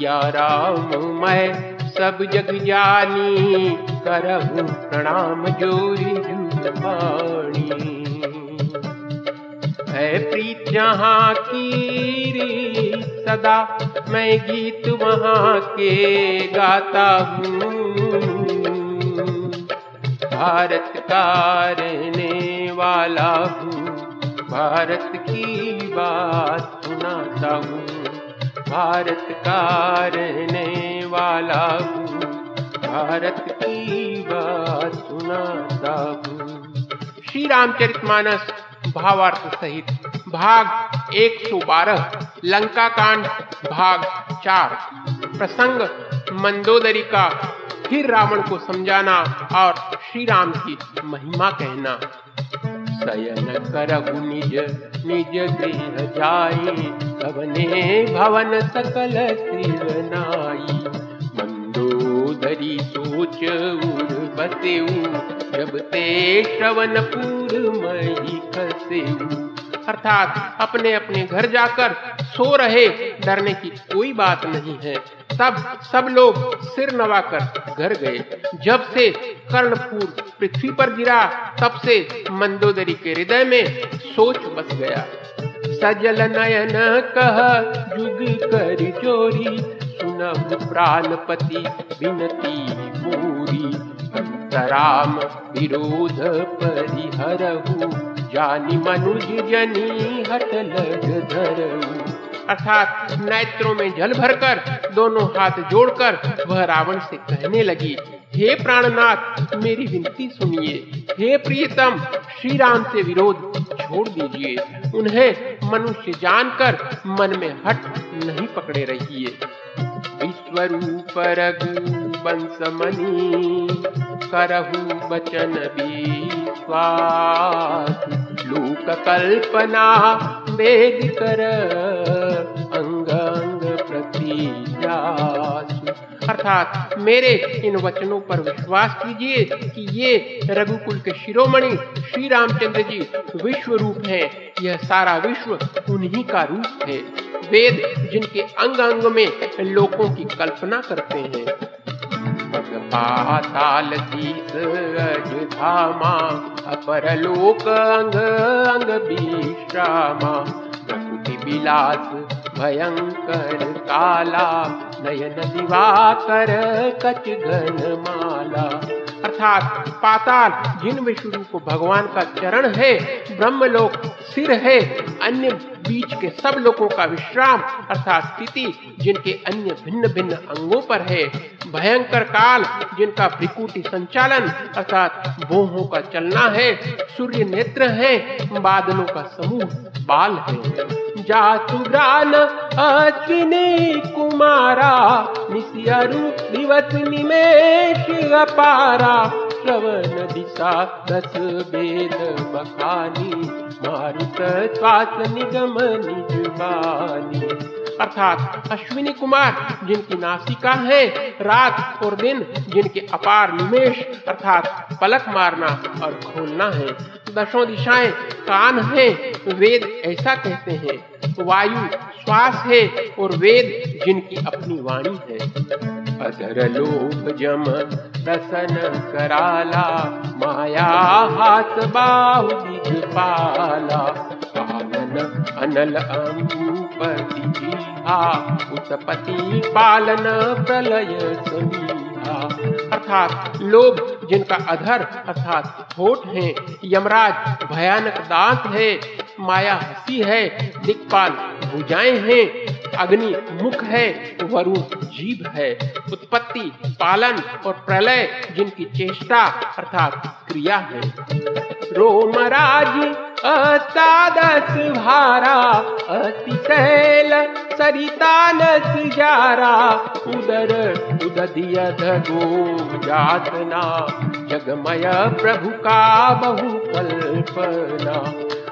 सिया राम, मैं सब जग जानी, करहु प्रणाम जोरी जूत है प्रीत जहाँ की सदा मैं गीत वहाँ के गाता हूँ। भारत का रहने वाला हूँ, भारत की बात सुनाता हूँ। भारत का रहने वाला हूँ। भारत की बात सुनाता हूँ। श्री रामचरितमानस भावार्थ सहित भाग 112 लंका कांड भाग चार, प्रसंग मंदोदरी का फिर रावण को समझाना और श्री राम की महिमा कहना। शयन करहु निज निज गृह जाई। सवने भवन सकल सिरनाई मंदोदरी सोच उड़ बसेऊ, जब ते श्रवणपुर मई खसेऊ। अर्थात अपने अपने घर जाकर सो रहे, डरने की कोई बात नहीं है। तब सब लोग सिर नवाकर घर गए। जब से कर्णपुर पृथ्वी पर गिरा, तब से मंदोदरी के हृदय में सोच बस गया। सजल नयन कह जुग कर चोरी सुनब प्राणपति विनती पूरी। राम विरोध परिहरहु, जानी मनुज जनी हट लग अर्थात नेत्रों में जल भरकर दोनों हाथ जोड़कर वह रावण से कहने लगी, हे प्राणनाथ, मेरी विनती सुनिए। हे प्रियतम श्री राम से विरोध छोड़ दीजिए। उन्हें मनुष्य जानकर मन में हट नहीं पकड़े रहिए। विश्वरूप रघु बंसमणि करहु विश्वास। लोक कल्पना वेद कर अर्थात मेरे इन वचनों पर विश्वास कीजिए कि ये रघुकुल के शिरोमणि श्री रामचंद्र जी विश्व रूप है। यह सारा विश्व उन्हीं का रूप है। वेद जिनके अंग अंग में लोगों की कल्पना करते हैं। पाताल शीस अज धामा अपर लोक अंग अंग विश्रामा, प्रकृति विलास, भयंकर काला नयन दिवाकर कच घन माला। अर्थात पाताल, जिन विष्णु भगवान का चरण है, ब्रह्मलोक सिर है, अन्य बीच के सब लोगों का विश्राम, अर्थात स्थिति जिनके अन्य भिन्न भिन्न अंगों पर है, भयंकर काल, जिनका त्रिकुटी संचालन, अर्थात बोहों का चलना है, सूर्य नेत्र है, बादलों का समूह बाल है। जातुग्रान अश्विनी कुमारा निशियरु दिवस निमेश अपारा, श्रवण दिशा दस वेद बखानी, मारुत श्वास निगम निजबानी अर्थात अश्विनी कुमार, जिनकी नासिका है रात और दिन, जिनके अपार निमेश, अर्थात पलक मारना और खोलना है। दशों दिशाएँ कान है, वेद ऐसा कहते हैं, वायु श्वास है और वेद जिनकी अपनी वाणी है। अधर लोभ जम प्रसन्न कराला, माया हाथ बाहु पाला। पालन अनल अम्पति जीहा उत्पत्ति पालन प्रलय समीहा अर्थात लोभ, जिनका अधर अर्थात होठ है, यमराज भयानक दांत है, माया हसी है, दिक्पाल भुजाएँ हैं, अग्नि मुख है, वरुण जीव है। उत्पत्ति, पालन और प्रलय, जिनकी चेष्टा अर्थात क्रिया है। रोमराज अतादस भारा अति शैल सरिता जारा उदर उदधियध गो जातना। जगमय प्रभु का बहु कल्पना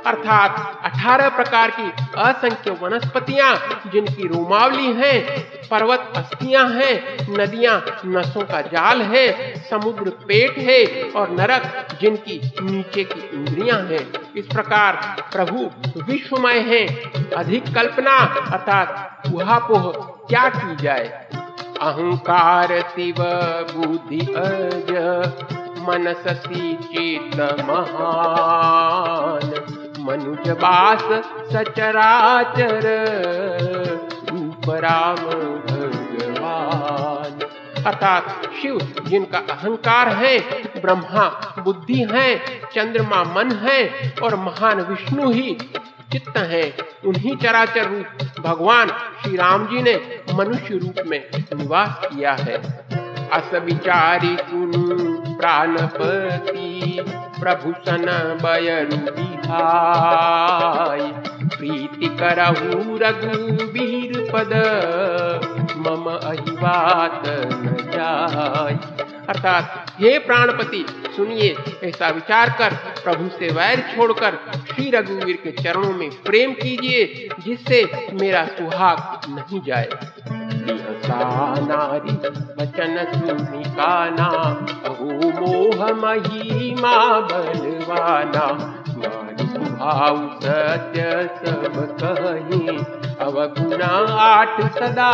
अर्थात अठारह प्रकार की असंख्य वनस्पतियाँ, जिनकी रोमावली हैं, पर्वत अस्थियाँ हैं, नदियाँ, नसों का जाल है, समुद्र पेट है और नरक, जिनकी नीचे की इंद्रियाँ हैं। इस प्रकार प्रभु विश्वमय है। अधिक कल्पना अर्थात उहापोह क्या की जाए? अहंकार शिव बुद्धि अज, मनससी चित महान। मनुज बास सचराचर रूप राम भगवान। अर्थात शिव, जिनका अहंकार है, ब्रह्मा बुद्धि है, चंद्रमा मन है और महान विष्णु ही चित्त है, उन्हीं चराचर रूप भगवान श्री राम जी ने मनुष्य रूप में निवास किया है। अस विचारी सुन प्राणपति प्रभु सन बयरु प्रीति करहु रघुवीर पद, मम अहिवात न जाय। अर्थात, हे प्राणपति, सुनिए, ऐसा विचार कर, प्रभु से वैर छोड़कर श्री रघुवीर के चरणों में प्रेम कीजिए, जिससे मेरा सुहाग नहीं जाए। नारी वचन सुनी काना अहो मोह महिमा बलवाना मारी भाव सत्य सब कही। अवगुणा आठ सदा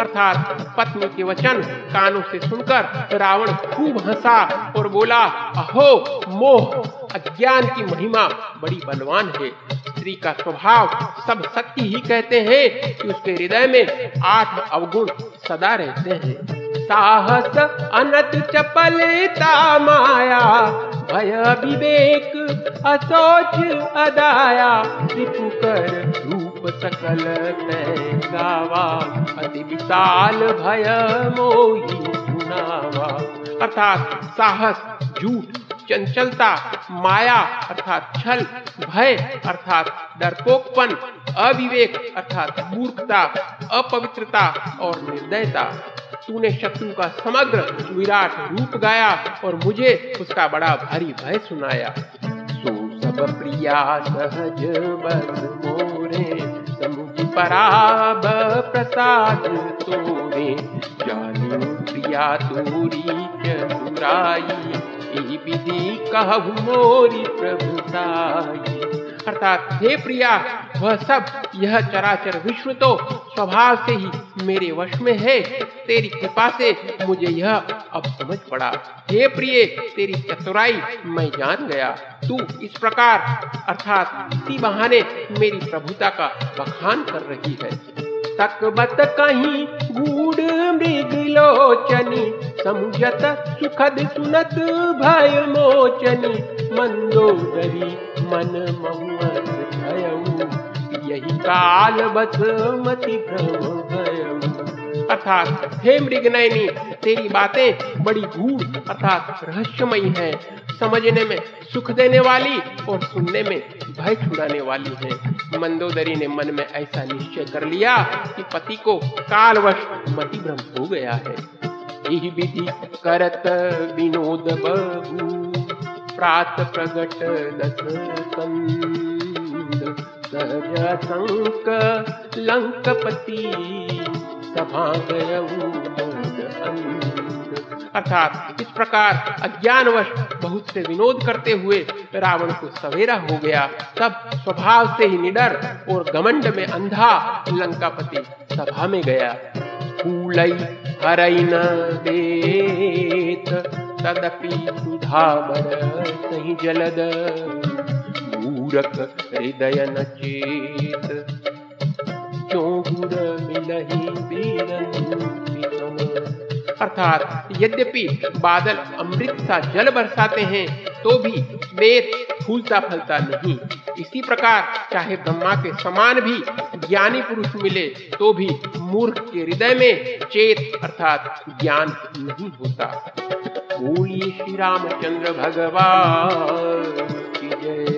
अर्थात पत्नी के वचन कानों से सुनकर रावण खूब हंसा और बोला, अहो, मोह, अज्ञान की महिमा बड़ी बलवान है। स्त्री का स्वभाव सब सत्य ही कहते हैं कि उसके हृदय में आठ अवगुण सदा रहते हैं। साहस, अनत चपलता माया भय, विवेक, असोच, अदाया। कर रूप सकल गावा अति विशाल भय मोही सुनावा। अर्थात साहस, झूठ, चंचलता, माया, अर्थात छल, भय, अर्थात डरपोकपन अविवेक, अर्थात मूर्खता, अपवित्रता और निर्दयता। तूने शत्रु का समग्र विराट रूप गाया और मुझे उसका बड़ा भारी भय सुनाया। सो सब प्रिया सहज बस मोरे, समुझ पराब प्रसाद तोरे। जानी प्रिया तोरी चुराई विधि कहु मोरी प्रभुताई। अर्थात हे प्रिया, वह सब यह चराचर विश्व तो स्वभाव से ही मेरे वश में है। तेरी कृपा से मुझे यह अब समझ पड़ा। हे प्रिय, तेरी चतुराई मैं जान गया। तू इस प्रकार, अर्थात इसी बहाने मेरी प्रभुता का बखान कर रही है। तकबत कहीं गूढ़ मृग लोचनी समुझत सुखद सुनत भय मोचनी मंदोदरी मन भयऊ यही काल बस मति अर्थात, हे मृगनयनी तेरी बातें बड़ी गूढ़, अर्थात रहस्यमयी हैं। समझने में सुख देने वाली और सुनने में भय छुड़ाने वाली है। मंदोदरी ने मन में ऐसा निश्चय कर लिया कि पति को कालवश मति भ्रम हो गया है। यही विधि करत विनोद बहु प्रात प्रगट दस सहज संक लंकपति सभा अर्थात इस प्रकार अज्ञानवश बहुत से विनोद करते हुए रावण को सवेरा हो गया। तब स्वभाव से ही निडर और गमंड में अंधा लंकापति सभा में गया। हरई न देत, तदपि सुधावर सही जलद। मूरख हृदय न चेत। अर्थात, यद्यपि बादल अमृत सा जल बरसाते हैं तो भी वेद फूलता फलता नहीं। इसी प्रकार, चाहे ब्रह्मा के समान भी ज्ञानी पुरुष मिले तो भी मूर्ख के हृदय में चेत अर्थात ज्ञान नहीं होता। बोलिए श्री रामचंद्र भगवान की जय।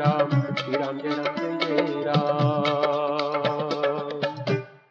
Jai Ram, Shri Ram Jai Ram Jai Ram.